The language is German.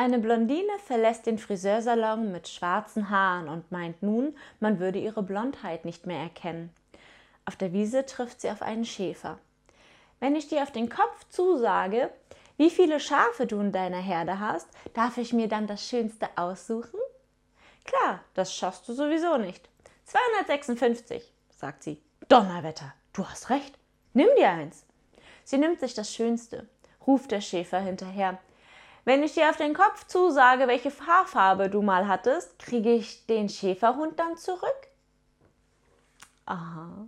Eine Blondine verlässt den Friseursalon mit schwarzen Haaren und meint nun, man würde ihre Blondheit nicht mehr erkennen. Auf der Wiese trifft sie auf einen Schäfer. Wenn ich dir auf den Kopf zusage, wie viele Schafe du in deiner Herde hast, darf ich mir dann das Schönste aussuchen? Klar, das schaffst du sowieso nicht. 256, sagt sie. Donnerwetter, du hast recht. Nimm dir eins. Sie nimmt sich das Schönste, ruft der Schäfer hinterher. Wenn ich dir auf den Kopf zusage, welche Haarfarbe du mal hattest, kriege ich den Schäferhund dann zurück? Aha.